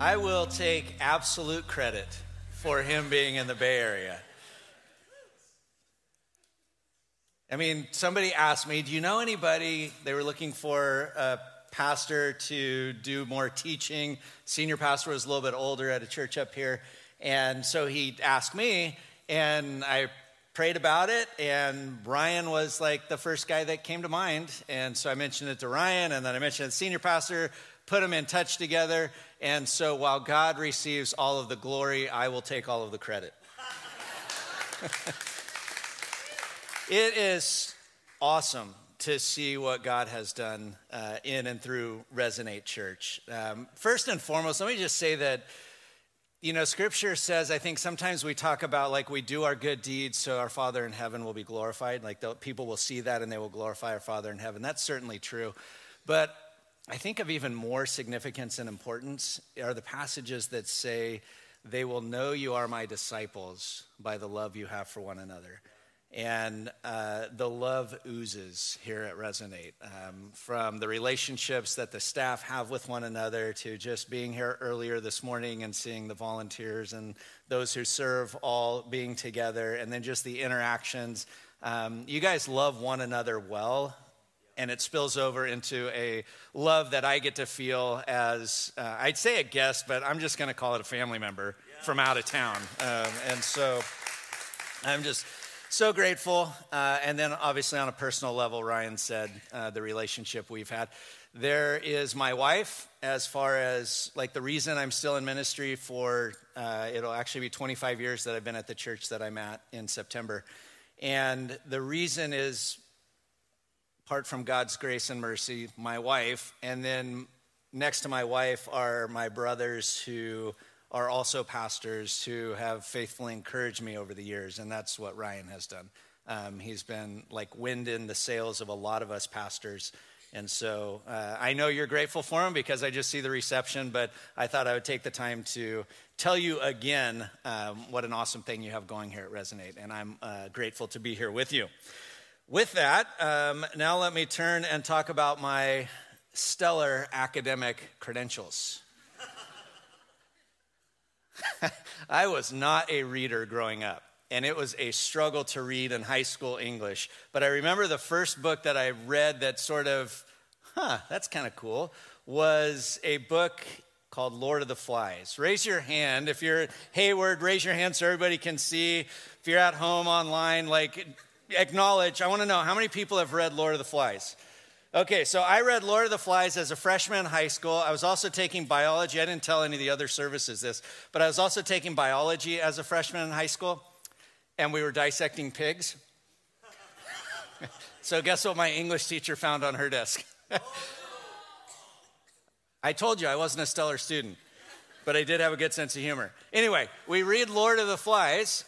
I will take absolute credit for him being in the Bay Area. I mean, somebody asked me, Do you know anybody? They were looking for a pastor to do more teaching. Senior pastor was a little bit older at a church up here. And so he asked me, and I prayed about it. And Ryan was like the first guy that came to mind. And so I mentioned it to Ryan, and then I mentioned the senior pastor, put them in touch together. And so while God receives all of the glory, I will take all of the credit. It is awesome to see what God has done uh, in and through Resonate Church. Um, first and foremost, let me just say that, you know, scripture says, I think sometimes we talk about like we do our good deeds so our Father in heaven will be glorified. Like the, people will see that and they will glorify our Father in heaven. That's certainly true. But I think of even more significance and importance are the passages that say, They will know you are my disciples by the love you have for one another. And uh, the love oozes here at Resonate um, from the relationships that the staff have with one another to just being here earlier this morning and seeing the volunteers and those who serve all being together, and then just the interactions. Um, you guys love one another well, and it spills over into a love that I get to feel as uh, I'd say a guest, but I'm just going to call it a family member yeah. from out of town. Um, and so I'm just so grateful. Uh, and then, obviously, on a personal level, Ryan said uh, the relationship we've had. There is my wife, as far as like the reason I'm still in ministry for, uh, it'll actually be 25 years that I've been at the church that I'm at in September. And the reason is, apart from God's grace and mercy, my wife. And then next to my wife are my brothers who are also pastors who have faithfully encouraged me over the years, and that's what Ryan has done. Um, he's been like wind in the sails of a lot of us pastors. And so uh, I know you're grateful for him because I just see the reception, but I thought I would take the time to tell you again um, what an awesome thing you have going here at Resonate. And I'm uh, grateful to be here with you. With that, um, now let me turn and talk about my stellar academic credentials. I was not a reader growing up, and it was a struggle to read in high school English. But I remember the first book that I read that sort of, huh, that's kind of cool, was a book called Lord of the Flies. Raise your hand if you're Hayward, raise your hand so everybody can see. If you're at home online, like acknowledge. I want to know how many people have read Lord of the Flies? Okay, so I read Lord of the Flies as a freshman in high school. I was also taking biology. I didn't tell any of the other services this, but I was also taking biology as a freshman in high school, and we were dissecting pigs. so, guess what my English teacher found on her desk? I told you I wasn't a stellar student, but I did have a good sense of humor. Anyway, we read Lord of the Flies,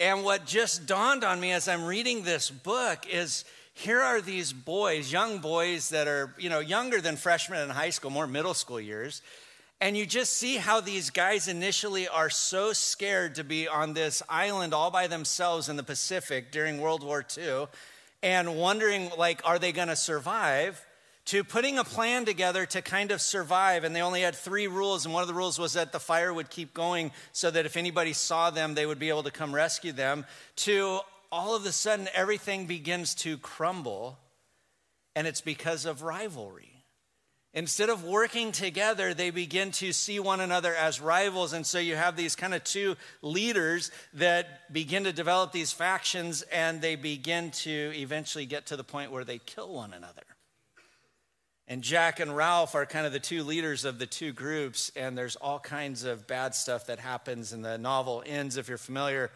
and what just dawned on me as I'm reading this book is here are these boys, young boys that are, you know, younger than freshmen in high school, more middle school years. And you just see how these guys initially are so scared to be on this island all by themselves in the Pacific during World War II and wondering, like, are they going to survive? To putting a plan together to kind of survive. And they only had three rules. And one of the rules was that the fire would keep going so that if anybody saw them, they would be able to come rescue them. To all of a sudden everything begins to crumble, and it's because of rivalry. Instead of working together, they begin to see one another as rivals. And so you have these kind of two leaders that begin to develop these factions, and they begin to eventually get to the point where they kill one another. And Jack and Ralph are kind of the two leaders of the two groups, and there's all kinds of bad stuff that happens. And the novel ends, if you're familiar,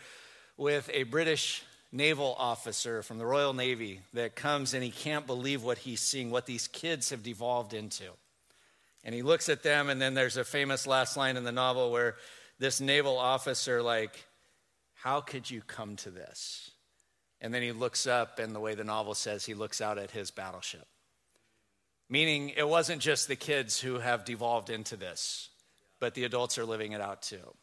with a British naval officer from the Royal Navy that comes and he can't believe what he's seeing, what these kids have devolved into. And he looks at them, and then there's a famous last line in the novel where this naval officer, like, how could you come to this? And then he looks up, and the way the novel says, he looks out at his battleship. Meaning, it wasn't just the kids who have devolved into this, but the adults are living it out too.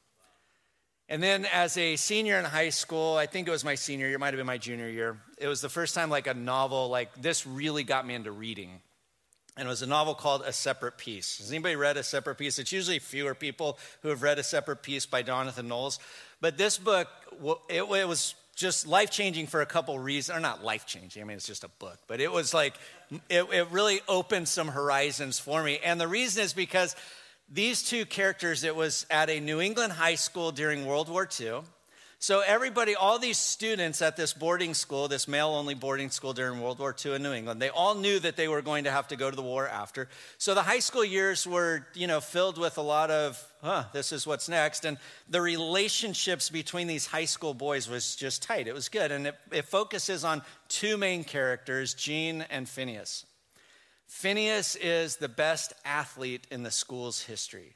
And then as a senior in high school, I think it was my senior year, might have been my junior year, it was the first time like a novel, like this really got me into reading. And it was a novel called A Separate Peace. Has anybody read A Separate Peace? It's usually fewer people who have read A Separate Peace by Jonathan Knowles. But this book, it was just life changing for a couple reasons, or not life changing, I mean, it's just a book, but it was like, it, it really opened some horizons for me. And the reason is because these two characters, it was at a New England high school during World War II. So, everybody, all these students at this boarding school, this male only boarding school during World War II in New England, they all knew that they were going to have to go to the war after. So, the high school years were, you know, filled with a lot of, huh, this is what's next. And the relationships between these high school boys was just tight. It was good. And it, it focuses on two main characters, Gene and Phineas. Phineas is the best athlete in the school's history.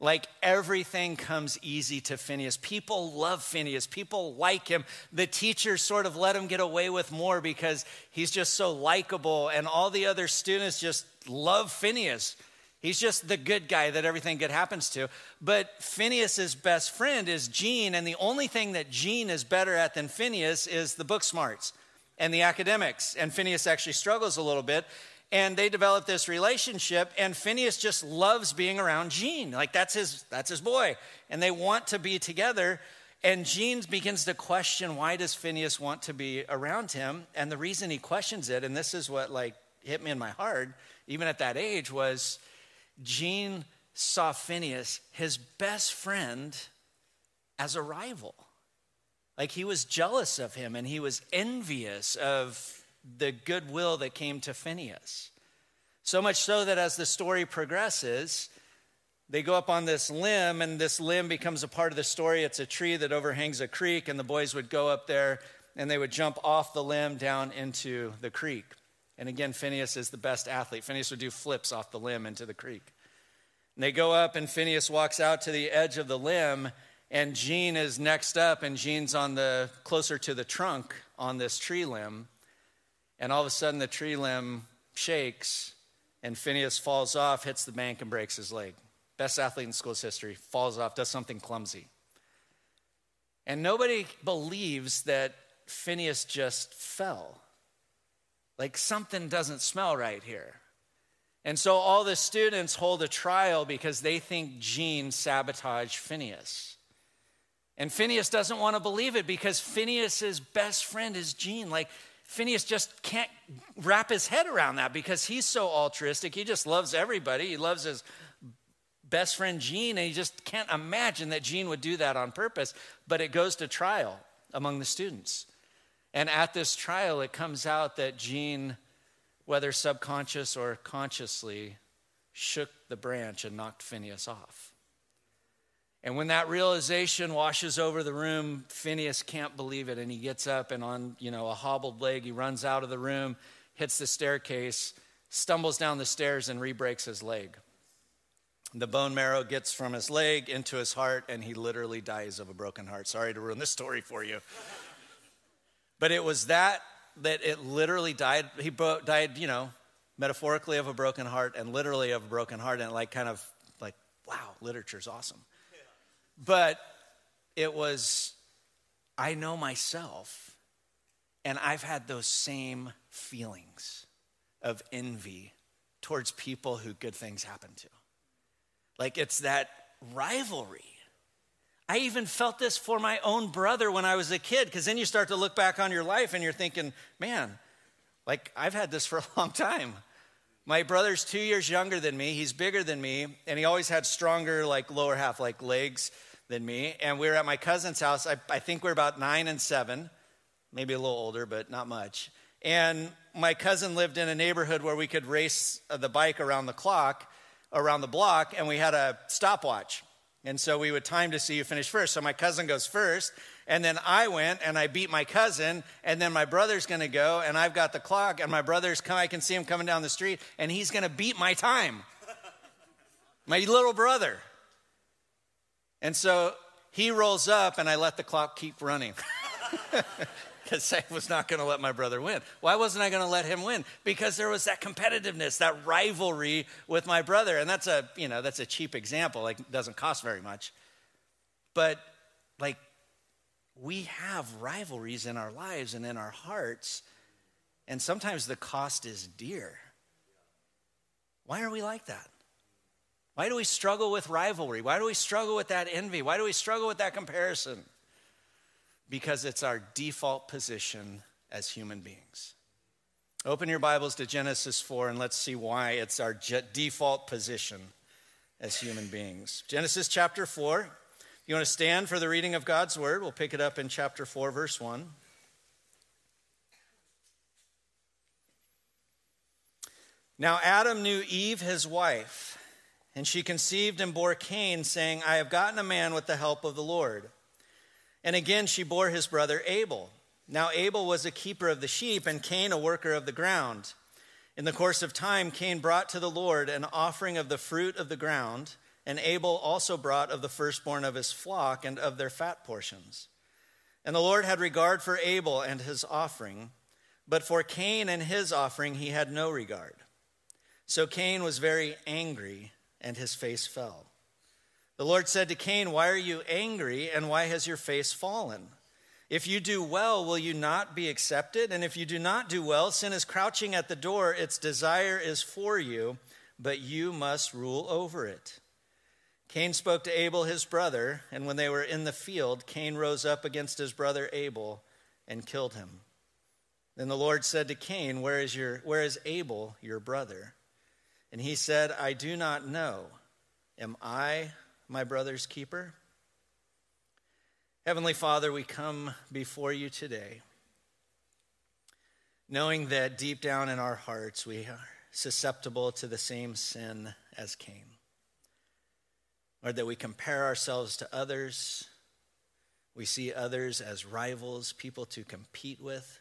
Like everything comes easy to Phineas. People love Phineas. People like him. The teachers sort of let him get away with more because he's just so likable, and all the other students just love Phineas. He's just the good guy that everything good happens to. But Phineas's best friend is Gene, and the only thing that Gene is better at than Phineas is the book smarts and the academics. And Phineas actually struggles a little bit and they develop this relationship and phineas just loves being around gene like that's his that's his boy and they want to be together and gene begins to question why does phineas want to be around him and the reason he questions it and this is what like hit me in my heart even at that age was gene saw phineas his best friend as a rival. Like he was jealous of him and he was envious of the goodwill that came to Phineas. So much so that as the story progresses, they go up on this limb, and this limb becomes a part of the story. It's a tree that overhangs a creek, and the boys would go up there and they would jump off the limb down into the creek. And again, Phineas is the best athlete. Phineas would do flips off the limb into the creek. And they go up, and Phineas walks out to the edge of the limb, and Gene is next up, and Gene's on the closer to the trunk on this tree limb. And all of a sudden, the tree limb shakes, and Phineas falls off, hits the bank, and breaks his leg. Best athlete in school's history, falls off, does something clumsy. And nobody believes that Phineas just fell. Like something doesn't smell right here. And so all the students hold a trial because they think Gene sabotaged Phineas. And Phineas doesn't want to believe it because Phineas's best friend is Gene. Like Phineas just can't wrap his head around that because he's so altruistic. He just loves everybody. He loves his best friend Gene, and he just can't imagine that Gene would do that on purpose. But it goes to trial among the students. And at this trial, it comes out that Gene, whether subconscious or consciously, shook the branch and knocked Phineas off. And when that realization washes over the room, Phineas can't believe it. And he gets up and on, you know, a hobbled leg, he runs out of the room, hits the staircase, stumbles down the stairs, and re-breaks his leg. The bone marrow gets from his leg into his heart, and he literally dies of a broken heart. Sorry to ruin this story for you. but it was that that it literally died. He bro- died, you know, metaphorically of a broken heart and literally of a broken heart, and like kind of like, wow, literature's awesome. But it was, I know myself, and I've had those same feelings of envy towards people who good things happen to. Like it's that rivalry. I even felt this for my own brother when I was a kid, because then you start to look back on your life and you're thinking, man, like I've had this for a long time. My brother's two years younger than me. He's bigger than me, and he always had stronger, like lower half, like legs than me. And we were at my cousin's house. I, I think we we're about nine and seven, maybe a little older, but not much. And my cousin lived in a neighborhood where we could race uh, the bike around the clock, around the block, and we had a stopwatch. And so we would time to see who finished first. So my cousin goes first, and then I went and I beat my cousin, and then my brother's gonna go, and I've got the clock, and my brother's come, I can see him coming down the street, and he's gonna beat my time. my little brother. And so he rolls up, and I let the clock keep running. because I was not going to let my brother win. Why wasn't I going to let him win? Because there was that competitiveness, that rivalry with my brother, and that's a you know that's a cheap example. Like it doesn't cost very much, but like we have rivalries in our lives and in our hearts, and sometimes the cost is dear. Why are we like that? Why do we struggle with rivalry? Why do we struggle with that envy? Why do we struggle with that comparison? Because it's our default position as human beings. Open your Bibles to Genesis 4 and let's see why it's our default position as human beings. Genesis chapter 4. You want to stand for the reading of God's word? We'll pick it up in chapter 4, verse 1. Now Adam knew Eve, his wife, and she conceived and bore Cain, saying, I have gotten a man with the help of the Lord. And again she bore his brother Abel. Now Abel was a keeper of the sheep, and Cain a worker of the ground. In the course of time, Cain brought to the Lord an offering of the fruit of the ground, and Abel also brought of the firstborn of his flock and of their fat portions. And the Lord had regard for Abel and his offering, but for Cain and his offering he had no regard. So Cain was very angry, and his face fell. The Lord said to Cain, Why are you angry, and why has your face fallen? If you do well, will you not be accepted? And if you do not do well, sin is crouching at the door, its desire is for you, but you must rule over it. Cain spoke to Abel, his brother, and when they were in the field, Cain rose up against his brother Abel and killed him. Then the Lord said to Cain, Where is, your, where is Abel, your brother? And he said, I do not know. Am I my brother's keeper? Heavenly Father, we come before you today, knowing that deep down in our hearts we are susceptible to the same sin as Cain. Or that we compare ourselves to others, we see others as rivals, people to compete with.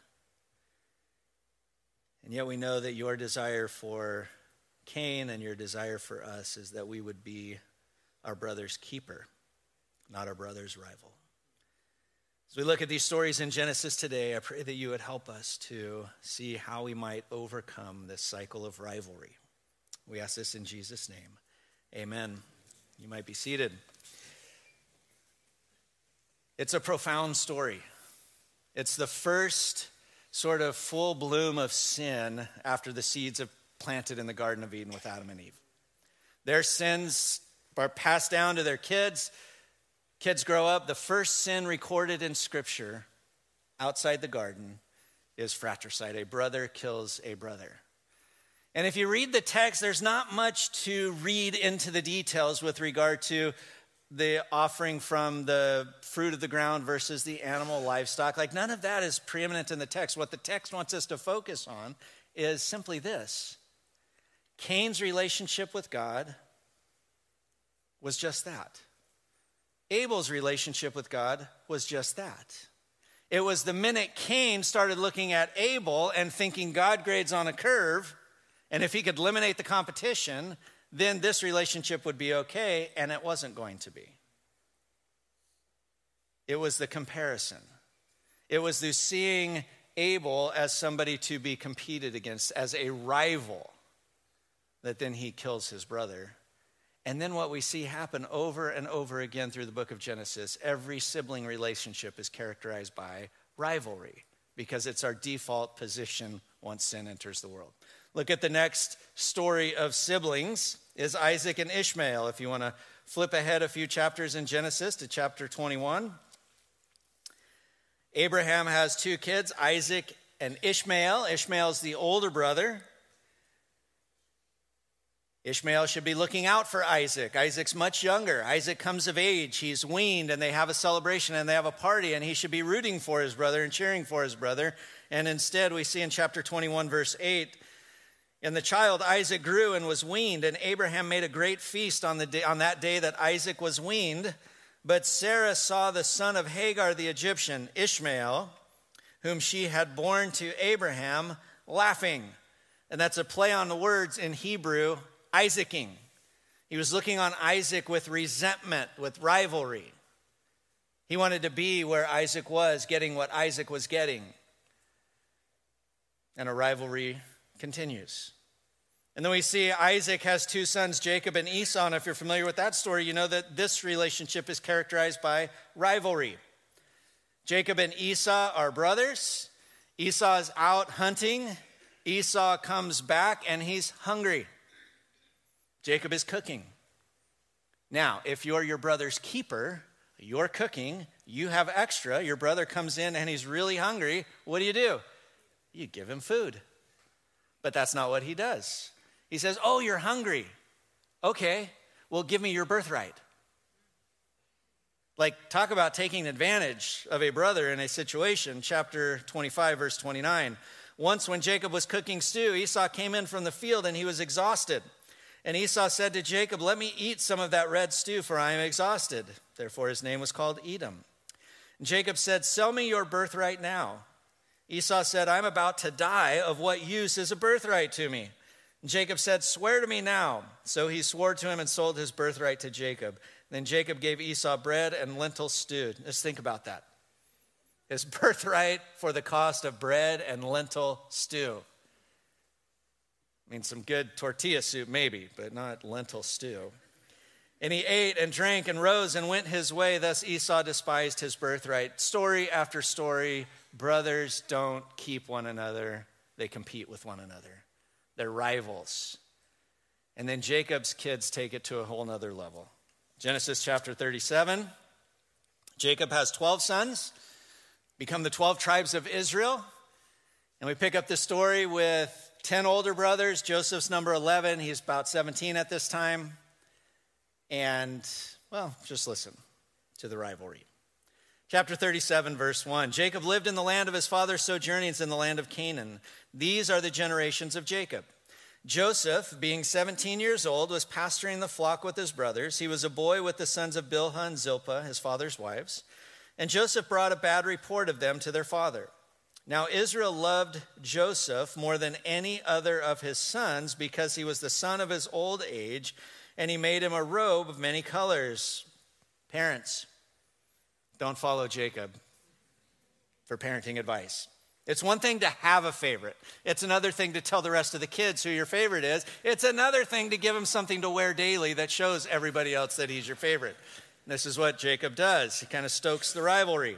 And yet we know that your desire for Cain and your desire for us is that we would be our brother's keeper, not our brother's rival. As we look at these stories in Genesis today, I pray that you would help us to see how we might overcome this cycle of rivalry. We ask this in Jesus' name. Amen. You might be seated. It's a profound story. It's the first sort of full bloom of sin after the seeds of planted in the Garden of Eden with Adam and Eve. Their sins are passed down to their kids. Kids grow up. The first sin recorded in Scripture outside the garden is fratricide. A brother kills a brother. And if you read the text, there's not much to read into the details with regard to the offering from the fruit of the ground versus the animal livestock. Like none of that is preeminent in the text. What the text wants us to focus on is simply this Cain's relationship with God was just that. Abel's relationship with God was just that. It was the minute Cain started looking at Abel and thinking God grades on a curve, and if he could eliminate the competition, then this relationship would be okay, and it wasn't going to be. It was the comparison. It was the seeing Abel as somebody to be competed against, as a rival that then he kills his brother. And then what we see happen over and over again through the book of Genesis, every sibling relationship is characterized by rivalry because it's our default position once sin enters the world. Look at the next story of siblings is Isaac and Ishmael. If you want to flip ahead a few chapters in Genesis to chapter 21. Abraham has two kids, Isaac and Ishmael. Ishmael's the older brother. Ishmael should be looking out for Isaac. Isaac's much younger. Isaac comes of age. He's weaned, and they have a celebration and they have a party, and he should be rooting for his brother and cheering for his brother. And instead, we see in chapter 21, verse 8, and the child Isaac grew and was weaned, and Abraham made a great feast on, the day, on that day that Isaac was weaned. But Sarah saw the son of Hagar the Egyptian, Ishmael, whom she had borne to Abraham, laughing. And that's a play on the words in Hebrew Isaacing. He was looking on Isaac with resentment, with rivalry. He wanted to be where Isaac was, getting what Isaac was getting. And a rivalry continues. And then we see Isaac has two sons, Jacob and Esau. And if you're familiar with that story, you know that this relationship is characterized by rivalry. Jacob and Esau are brothers. Esau is out hunting. Esau comes back and he's hungry. Jacob is cooking. Now, if you're your brother's keeper, you're cooking, you have extra, your brother comes in and he's really hungry, what do you do? You give him food. But that's not what he does. He says, Oh, you're hungry. Okay, well, give me your birthright. Like, talk about taking advantage of a brother in a situation. Chapter 25, verse 29. Once, when Jacob was cooking stew, Esau came in from the field and he was exhausted. And Esau said to Jacob, Let me eat some of that red stew, for I am exhausted. Therefore, his name was called Edom. And Jacob said, Sell me your birthright now. Esau said, I'm about to die. Of what use is a birthright to me? And Jacob said, Swear to me now. So he swore to him and sold his birthright to Jacob. Then Jacob gave Esau bread and lentil stew. Just think about that. His birthright for the cost of bread and lentil stew. I mean, some good tortilla soup, maybe, but not lentil stew. And he ate and drank and rose and went his way. Thus Esau despised his birthright. Story after story, brothers don't keep one another, they compete with one another. They're rivals. And then Jacob's kids take it to a whole nother level. Genesis chapter 37. Jacob has 12 sons, become the 12 tribes of Israel. And we pick up the story with 10 older brothers. Joseph's number 11. He's about 17 at this time. And, well, just listen to the rivalry. Chapter 37, verse 1 Jacob lived in the land of his father's sojournings in the land of Canaan. These are the generations of Jacob. Joseph, being 17 years old, was pasturing the flock with his brothers. He was a boy with the sons of Bilhah and Zilpah, his father's wives. And Joseph brought a bad report of them to their father. Now, Israel loved Joseph more than any other of his sons because he was the son of his old age, and he made him a robe of many colors. Parents, don't follow Jacob for parenting advice. It's one thing to have a favorite. It's another thing to tell the rest of the kids who your favorite is. It's another thing to give him something to wear daily that shows everybody else that he's your favorite. And this is what Jacob does. He kind of stokes the rivalry.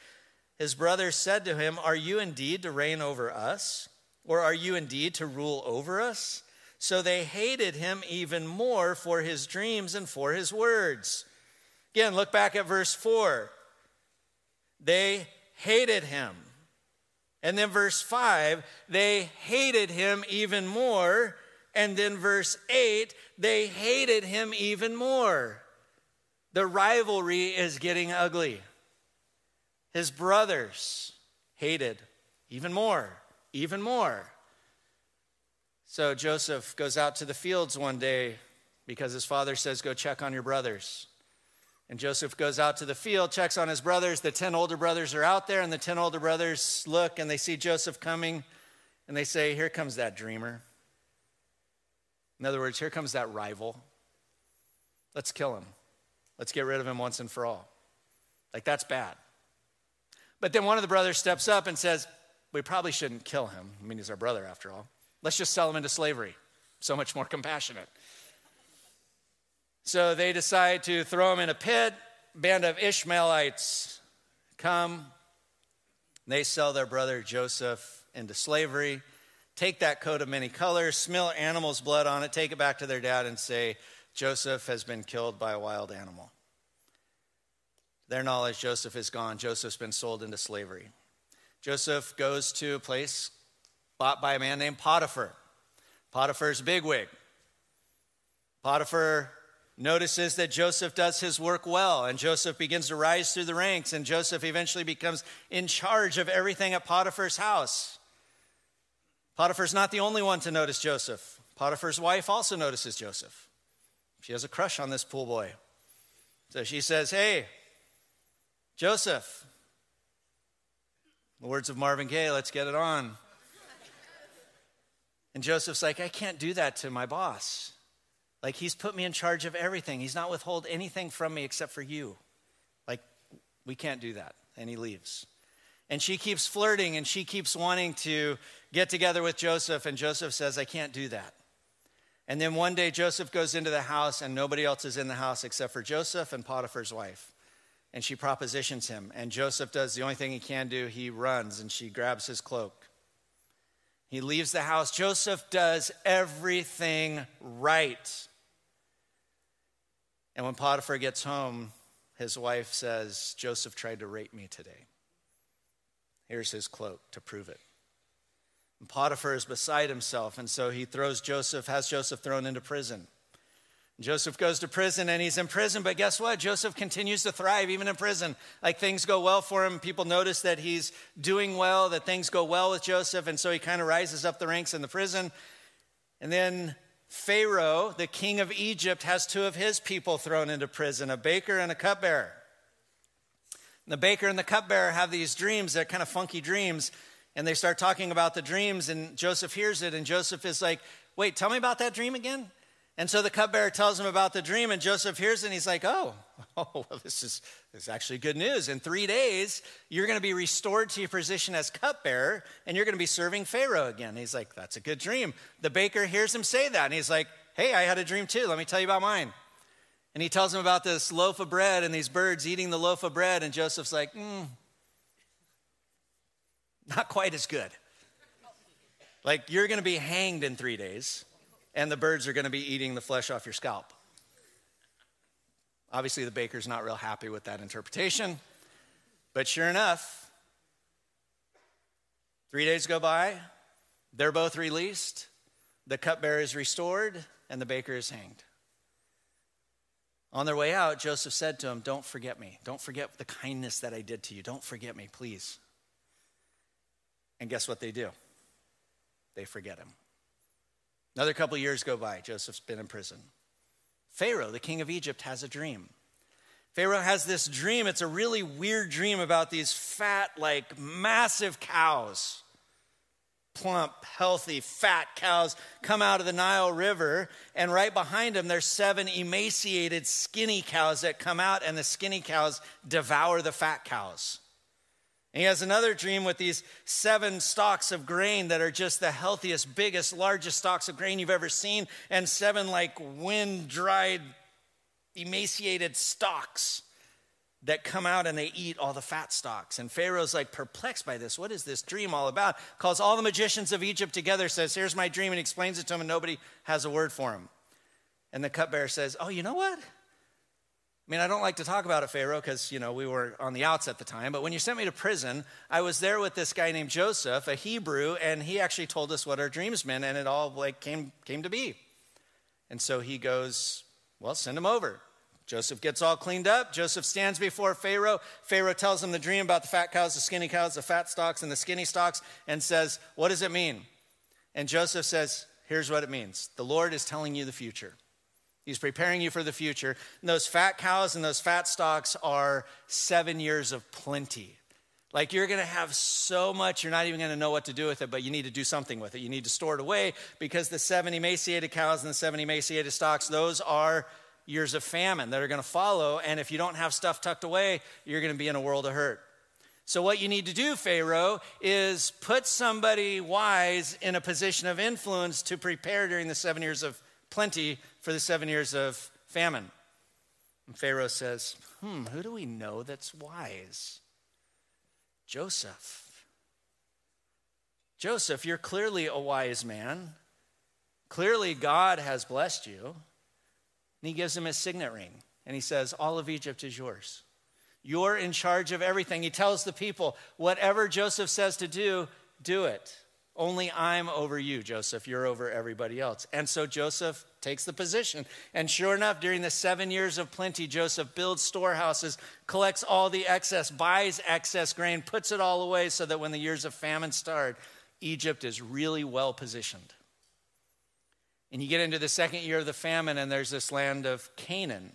His brothers said to him, Are you indeed to reign over us? Or are you indeed to rule over us? So they hated him even more for his dreams and for his words. Again, look back at verse 4. They hated him. And then verse 5, they hated him even more. And then verse 8, they hated him even more. The rivalry is getting ugly. His brothers hated even more, even more. So Joseph goes out to the fields one day because his father says, Go check on your brothers. And Joseph goes out to the field, checks on his brothers. The 10 older brothers are out there, and the 10 older brothers look and they see Joseph coming, and they say, Here comes that dreamer. In other words, here comes that rival. Let's kill him. Let's get rid of him once and for all. Like, that's bad. But then one of the brothers steps up and says, We probably shouldn't kill him. I mean, he's our brother after all. Let's just sell him into slavery. So much more compassionate. So they decide to throw him in a pit. Band of Ishmaelites come. They sell their brother Joseph into slavery, take that coat of many colors, smear animal's blood on it, take it back to their dad, and say, Joseph has been killed by a wild animal their knowledge, Joseph is gone. Joseph's been sold into slavery. Joseph goes to a place bought by a man named Potiphar. Potiphar's bigwig. Potiphar notices that Joseph does his work well, and Joseph begins to rise through the ranks, and Joseph eventually becomes in charge of everything at Potiphar's house. Potiphar's not the only one to notice Joseph. Potiphar's wife also notices Joseph. She has a crush on this pool boy. So she says, Hey, Joseph. The words of Marvin Gaye, let's get it on. And Joseph's like, I can't do that to my boss. Like, he's put me in charge of everything. He's not withhold anything from me except for you. Like, we can't do that. And he leaves. And she keeps flirting and she keeps wanting to get together with Joseph. And Joseph says, I can't do that. And then one day, Joseph goes into the house and nobody else is in the house except for Joseph and Potiphar's wife. And she propositions him. And Joseph does the only thing he can do he runs and she grabs his cloak. He leaves the house. Joseph does everything right. And when Potiphar gets home, his wife says, Joseph tried to rape me today. Here's his cloak to prove it. And Potiphar is beside himself, and so he throws Joseph, has Joseph thrown into prison. Joseph goes to prison and he's in prison, but guess what? Joseph continues to thrive even in prison. Like things go well for him. People notice that he's doing well, that things go well with Joseph, and so he kind of rises up the ranks in the prison. And then Pharaoh, the king of Egypt, has two of his people thrown into prison a baker and a cupbearer. The baker and the cupbearer have these dreams, they're kind of funky dreams, and they start talking about the dreams, and Joseph hears it, and Joseph is like, Wait, tell me about that dream again? And so the cupbearer tells him about the dream, and Joseph hears it, and he's like, Oh, oh well, this is, this is actually good news. In three days, you're going to be restored to your position as cupbearer, and you're going to be serving Pharaoh again. He's like, That's a good dream. The baker hears him say that, and he's like, Hey, I had a dream too. Let me tell you about mine. And he tells him about this loaf of bread and these birds eating the loaf of bread, and Joseph's like, mm, Not quite as good. Like, you're going to be hanged in three days and the birds are going to be eating the flesh off your scalp. Obviously, the baker's not real happy with that interpretation, but sure enough, three days go by, they're both released, the cupbearer is restored, and the baker is hanged. On their way out, Joseph said to him, Don't forget me. Don't forget the kindness that I did to you. Don't forget me, please. And guess what they do? They forget him. Another couple years go by. Joseph's been in prison. Pharaoh, the king of Egypt, has a dream. Pharaoh has this dream. It's a really weird dream about these fat, like massive cows. Plump, healthy, fat cows come out of the Nile River, and right behind them, there's seven emaciated, skinny cows that come out, and the skinny cows devour the fat cows. And he has another dream with these seven stalks of grain that are just the healthiest, biggest, largest stalks of grain you've ever seen, and seven like wind dried, emaciated stalks that come out and they eat all the fat stalks. And Pharaoh's like perplexed by this. What is this dream all about? Calls all the magicians of Egypt together, says, Here's my dream, and explains it to them, and nobody has a word for him. And the cupbearer says, Oh, you know what? I mean, I don't like to talk about it, Pharaoh, because, you know, we were on the outs at the time. But when you sent me to prison, I was there with this guy named Joseph, a Hebrew, and he actually told us what our dreams meant, and it all, like, came, came to be. And so he goes, well, send him over. Joseph gets all cleaned up. Joseph stands before Pharaoh. Pharaoh tells him the dream about the fat cows, the skinny cows, the fat stalks, and the skinny stalks, and says, What does it mean? And Joseph says, Here's what it means The Lord is telling you the future. He's preparing you for the future. And those fat cows and those fat stalks are seven years of plenty. Like you're going to have so much, you're not even going to know what to do with it, but you need to do something with it. You need to store it away because the seven emaciated cows and the seven emaciated stalks, those are years of famine that are going to follow. And if you don't have stuff tucked away, you're going to be in a world of hurt. So, what you need to do, Pharaoh, is put somebody wise in a position of influence to prepare during the seven years of plenty for the seven years of famine. And Pharaoh says, Hmm, who do we know that's wise? Joseph. Joseph, you're clearly a wise man. Clearly, God has blessed you. And he gives him his signet ring. And he says, All of Egypt is yours. You're in charge of everything. He tells the people, Whatever Joseph says to do, do it. Only I'm over you, Joseph. You're over everybody else. And so Joseph takes the position. And sure enough, during the seven years of plenty, Joseph builds storehouses, collects all the excess, buys excess grain, puts it all away so that when the years of famine start, Egypt is really well positioned. And you get into the second year of the famine, and there's this land of Canaan,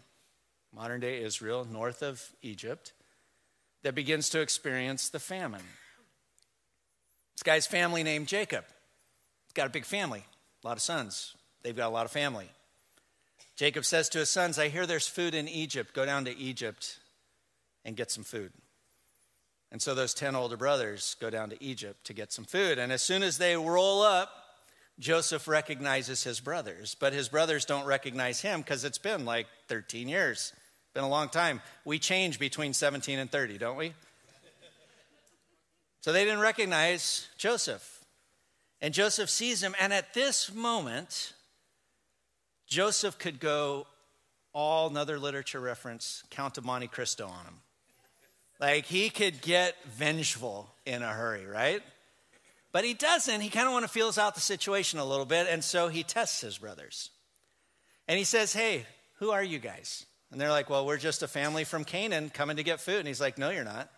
modern day Israel, north of Egypt, that begins to experience the famine. This guy's family named Jacob. He's got a big family, a lot of sons. They've got a lot of family. Jacob says to his sons, I hear there's food in Egypt. Go down to Egypt and get some food. And so those 10 older brothers go down to Egypt to get some food. And as soon as they roll up, Joseph recognizes his brothers, but his brothers don't recognize him because it's been like 13 years. Been a long time. We change between 17 and 30, don't we? So they didn't recognize Joseph. And Joseph sees him, and at this moment, Joseph could go all another literature reference, Count of Monte Cristo on him. Like he could get vengeful in a hurry, right? But he doesn't. He kind of want to feels out the situation a little bit, and so he tests his brothers. And he says, Hey, who are you guys? And they're like, Well, we're just a family from Canaan coming to get food. And he's like, No, you're not.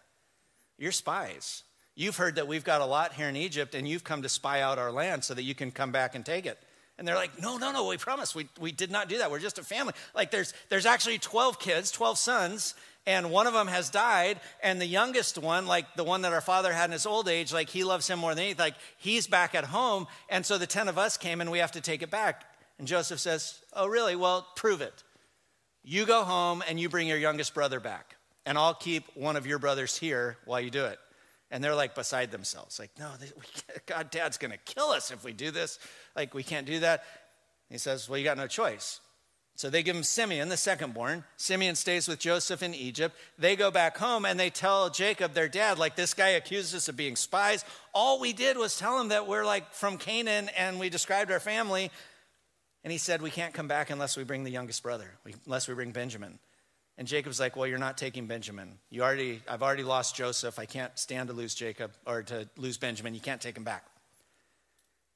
You're spies. You've heard that we've got a lot here in Egypt, and you've come to spy out our land so that you can come back and take it. And they're like, no, no, no, we promise. We, we did not do that. We're just a family. Like, there's, there's actually 12 kids, 12 sons, and one of them has died. And the youngest one, like the one that our father had in his old age, like, he loves him more than anything. Like, he's back at home. And so the 10 of us came, and we have to take it back. And Joseph says, oh, really? Well, prove it. You go home, and you bring your youngest brother back. And I'll keep one of your brothers here while you do it. And they're like beside themselves, like, no, God, Dad's going to kill us if we do this. Like, we can't do that. He says, well, you got no choice. So they give him Simeon, the second born. Simeon stays with Joseph in Egypt. They go back home and they tell Jacob, their dad, like, this guy accused us of being spies. All we did was tell him that we're like from Canaan and we described our family. And he said, we can't come back unless we bring the youngest brother, unless we bring Benjamin. And Jacob's like, Well, you're not taking Benjamin. You already, I've already lost Joseph. I can't stand to lose Jacob or to lose Benjamin. You can't take him back.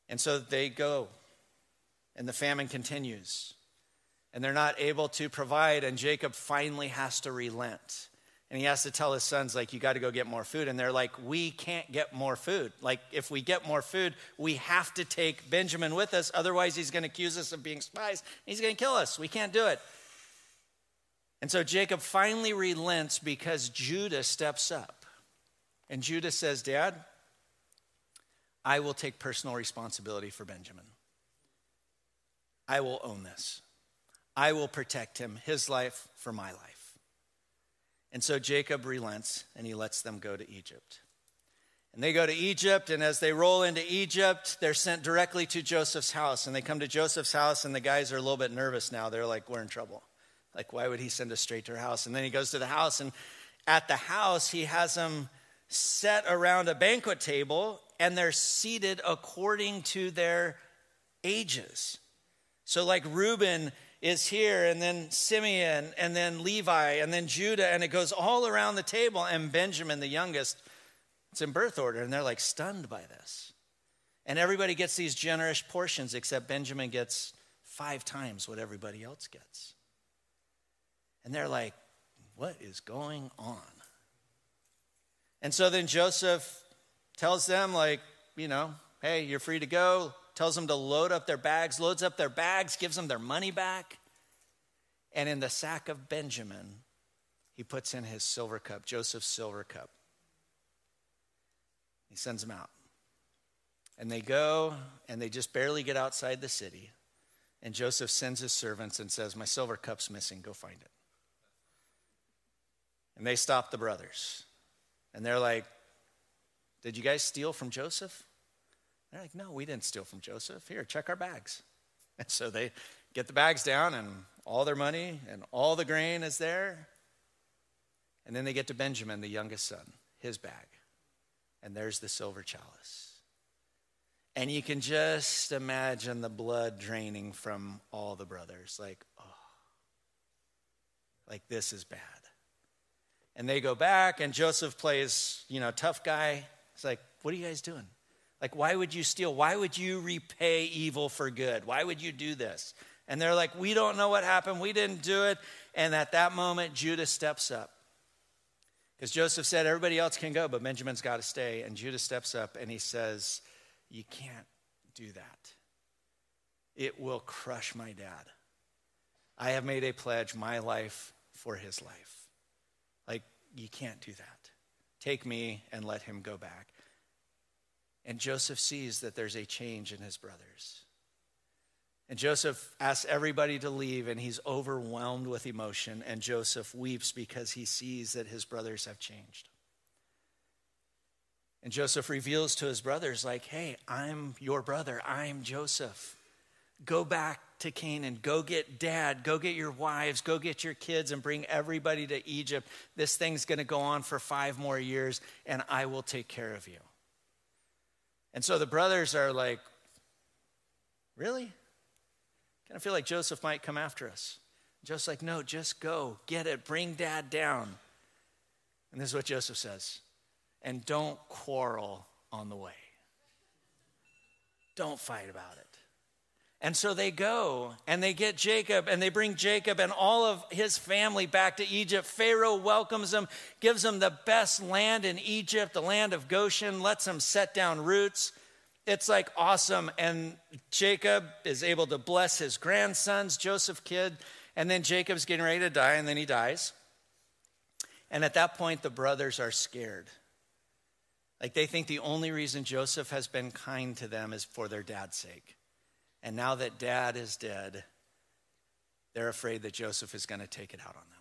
And so they go, and the famine continues. And they're not able to provide, and Jacob finally has to relent. And he has to tell his sons, like, you got to go get more food. And they're like, we can't get more food. Like, if we get more food, we have to take Benjamin with us. Otherwise, he's going to accuse us of being spies. He's going to kill us. We can't do it. And so Jacob finally relents because Judah steps up. And Judah says, Dad, I will take personal responsibility for Benjamin. I will own this. I will protect him, his life for my life. And so Jacob relents and he lets them go to Egypt. And they go to Egypt, and as they roll into Egypt, they're sent directly to Joseph's house. And they come to Joseph's house, and the guys are a little bit nervous now. They're like, We're in trouble. Like, why would he send us straight to her house? And then he goes to the house, and at the house, he has them set around a banquet table, and they're seated according to their ages. So, like Reuben is here, and then Simeon, and then Levi, and then Judah, and it goes all around the table, and Benjamin, the youngest, it's in birth order, and they're like stunned by this. And everybody gets these generous portions, except Benjamin gets five times what everybody else gets. And they're like, what is going on? And so then Joseph tells them, like, you know, hey, you're free to go. Tells them to load up their bags, loads up their bags, gives them their money back. And in the sack of Benjamin, he puts in his silver cup, Joseph's silver cup. He sends them out. And they go and they just barely get outside the city. And Joseph sends his servants and says, My silver cup's missing. Go find it. And they stop the brothers. And they're like, Did you guys steal from Joseph? They're like, No, we didn't steal from Joseph. Here, check our bags. And so they get the bags down, and all their money and all the grain is there. And then they get to Benjamin, the youngest son, his bag. And there's the silver chalice. And you can just imagine the blood draining from all the brothers. Like, oh, like this is bad. And they go back, and Joseph plays, you know, tough guy. He's like, What are you guys doing? Like, why would you steal? Why would you repay evil for good? Why would you do this? And they're like, We don't know what happened. We didn't do it. And at that moment, Judah steps up. Because Joseph said, Everybody else can go, but Benjamin's got to stay. And Judah steps up and he says, You can't do that. It will crush my dad. I have made a pledge, my life for his life. You can't do that. Take me and let him go back. And Joseph sees that there's a change in his brothers. And Joseph asks everybody to leave, and he's overwhelmed with emotion. And Joseph weeps because he sees that his brothers have changed. And Joseph reveals to his brothers, like, hey, I'm your brother. I'm Joseph. Go back to Canaan. Go get dad. Go get your wives. Go get your kids and bring everybody to Egypt. This thing's going to go on for five more years, and I will take care of you. And so the brothers are like, really? Kind of feel like Joseph might come after us. Joseph's like, no, just go. Get it. Bring dad down. And this is what Joseph says and don't quarrel on the way. Don't fight about it. And so they go and they get Jacob and they bring Jacob and all of his family back to Egypt. Pharaoh welcomes them, gives them the best land in Egypt, the land of Goshen, lets them set down roots. It's like awesome. And Jacob is able to bless his grandsons, Joseph kid, and then Jacob's getting ready to die and then he dies. And at that point, the brothers are scared. Like they think the only reason Joseph has been kind to them is for their dad's sake. And now that dad is dead, they're afraid that Joseph is going to take it out on them.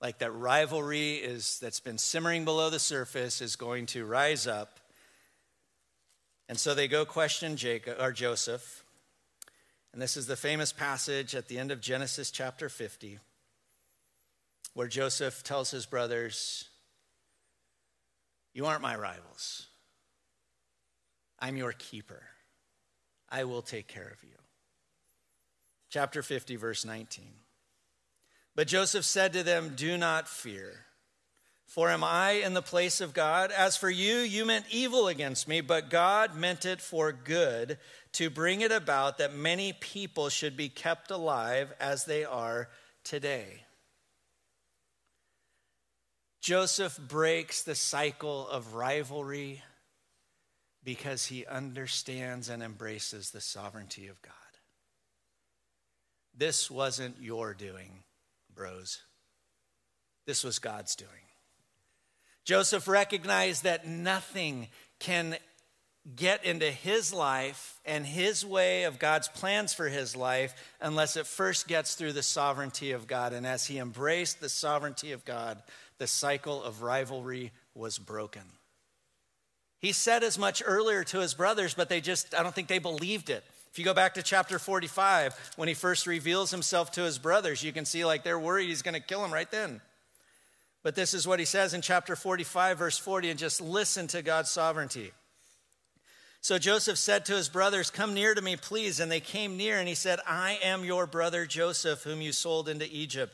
Like that rivalry is that's been simmering below the surface is going to rise up. And so they go question Jacob or Joseph. And this is the famous passage at the end of Genesis chapter 50 where Joseph tells his brothers, You aren't my rivals. I'm your keeper. I will take care of you. Chapter 50, verse 19. But Joseph said to them, Do not fear. For am I in the place of God? As for you, you meant evil against me, but God meant it for good to bring it about that many people should be kept alive as they are today. Joseph breaks the cycle of rivalry because he understands and embraces the sovereignty of God. This wasn't your doing, bros. This was God's doing. Joseph recognized that nothing can get into his life and his way of God's plans for his life unless it first gets through the sovereignty of God. And as he embraced the sovereignty of God, the cycle of rivalry was broken. He said as much earlier to his brothers, but they just, I don't think they believed it. If you go back to chapter 45, when he first reveals himself to his brothers, you can see like they're worried he's going to kill them right then. But this is what he says in chapter 45, verse 40, and just listen to God's sovereignty. So Joseph said to his brothers, Come near to me, please. And they came near, and he said, I am your brother Joseph, whom you sold into Egypt.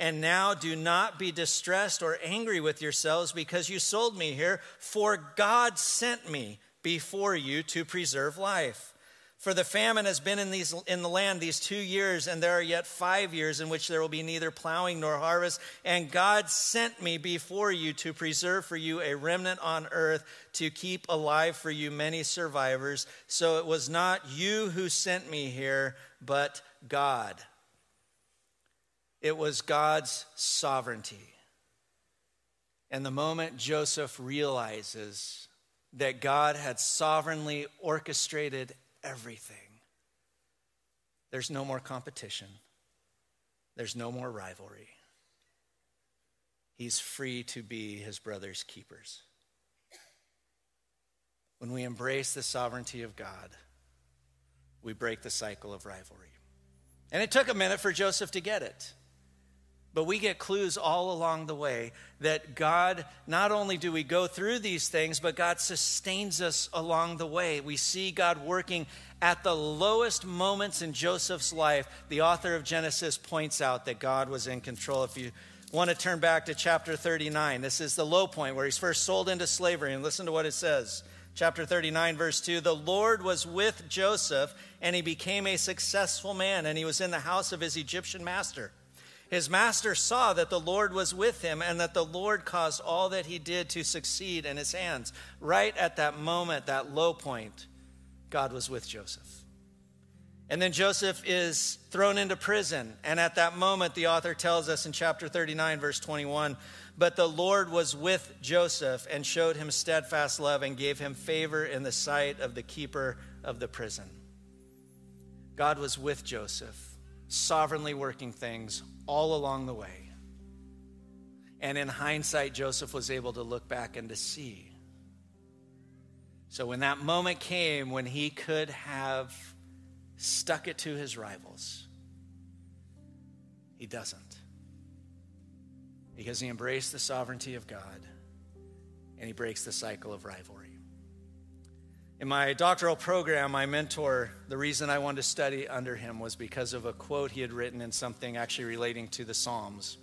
And now do not be distressed or angry with yourselves because you sold me here, for God sent me before you to preserve life. For the famine has been in, these, in the land these two years, and there are yet five years in which there will be neither plowing nor harvest. And God sent me before you to preserve for you a remnant on earth, to keep alive for you many survivors. So it was not you who sent me here, but God. It was God's sovereignty. And the moment Joseph realizes that God had sovereignly orchestrated everything, there's no more competition, there's no more rivalry. He's free to be his brother's keepers. When we embrace the sovereignty of God, we break the cycle of rivalry. And it took a minute for Joseph to get it. But we get clues all along the way that God, not only do we go through these things, but God sustains us along the way. We see God working at the lowest moments in Joseph's life. The author of Genesis points out that God was in control. If you want to turn back to chapter 39, this is the low point where he's first sold into slavery. And listen to what it says. Chapter 39, verse 2 The Lord was with Joseph, and he became a successful man, and he was in the house of his Egyptian master. His master saw that the Lord was with him and that the Lord caused all that he did to succeed in his hands. Right at that moment, that low point, God was with Joseph. And then Joseph is thrown into prison. And at that moment, the author tells us in chapter 39, verse 21 But the Lord was with Joseph and showed him steadfast love and gave him favor in the sight of the keeper of the prison. God was with Joseph, sovereignly working things all along the way. And in hindsight, Joseph was able to look back and to see. So when that moment came when he could have stuck it to his rivals, he doesn't. Because he embraced the sovereignty of God and he breaks the cycle of rivalry. In my doctoral program, my mentor, the reason I wanted to study under him was because of a quote he had written in something actually relating to the Psalms.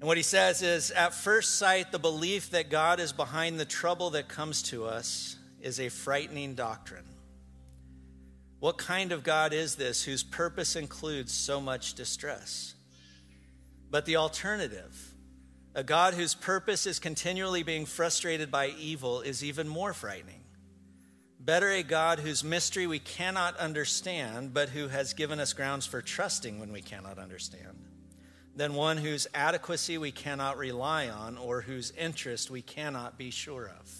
And what he says is At first sight, the belief that God is behind the trouble that comes to us is a frightening doctrine. What kind of God is this whose purpose includes so much distress? But the alternative, a God whose purpose is continually being frustrated by evil, is even more frightening. Better a God whose mystery we cannot understand, but who has given us grounds for trusting when we cannot understand than one whose adequacy we cannot rely on or whose interest we cannot be sure of.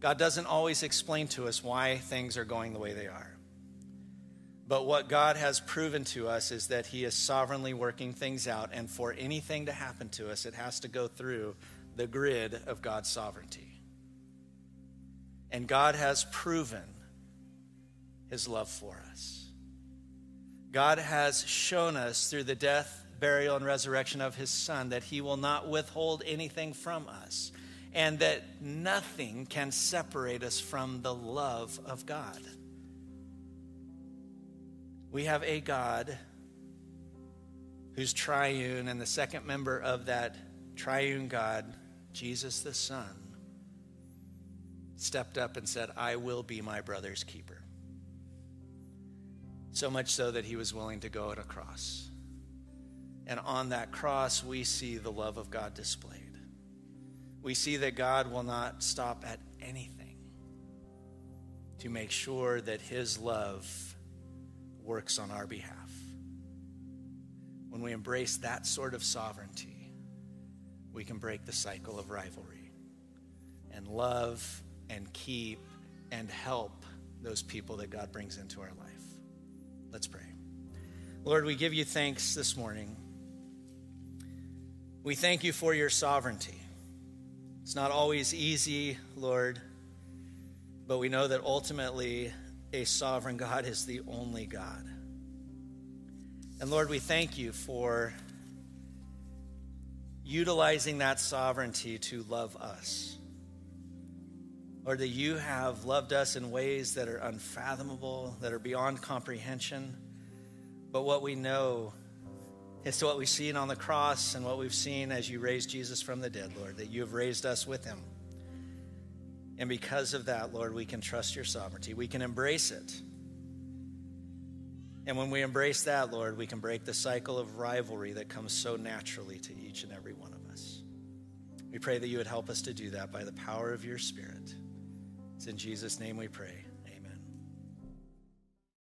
God doesn't always explain to us why things are going the way they are. But what God has proven to us is that He is sovereignly working things out, and for anything to happen to us, it has to go through the grid of God's sovereignty. And God has proven His love for us. God has shown us through the death burial, and resurrection of his Son, that he will not withhold anything from us, and that nothing can separate us from the love of God. We have a God who's triune, and the second member of that triune God, Jesus the Son, stepped up and said, I will be my brother's keeper. So much so that he was willing to go at a cross. And on that cross, we see the love of God displayed. We see that God will not stop at anything to make sure that his love works on our behalf. When we embrace that sort of sovereignty, we can break the cycle of rivalry and love and keep and help those people that God brings into our life. Let's pray. Lord, we give you thanks this morning we thank you for your sovereignty. It's not always easy, Lord, but we know that ultimately a sovereign God is the only God. And Lord, we thank you for utilizing that sovereignty to love us. Lord, that you have loved us in ways that are unfathomable, that are beyond comprehension. But what we know it's what we've seen on the cross and what we've seen as you raised Jesus from the dead, Lord, that you have raised us with him. And because of that, Lord, we can trust your sovereignty. We can embrace it. And when we embrace that, Lord, we can break the cycle of rivalry that comes so naturally to each and every one of us. We pray that you would help us to do that by the power of your Spirit. It's in Jesus' name we pray.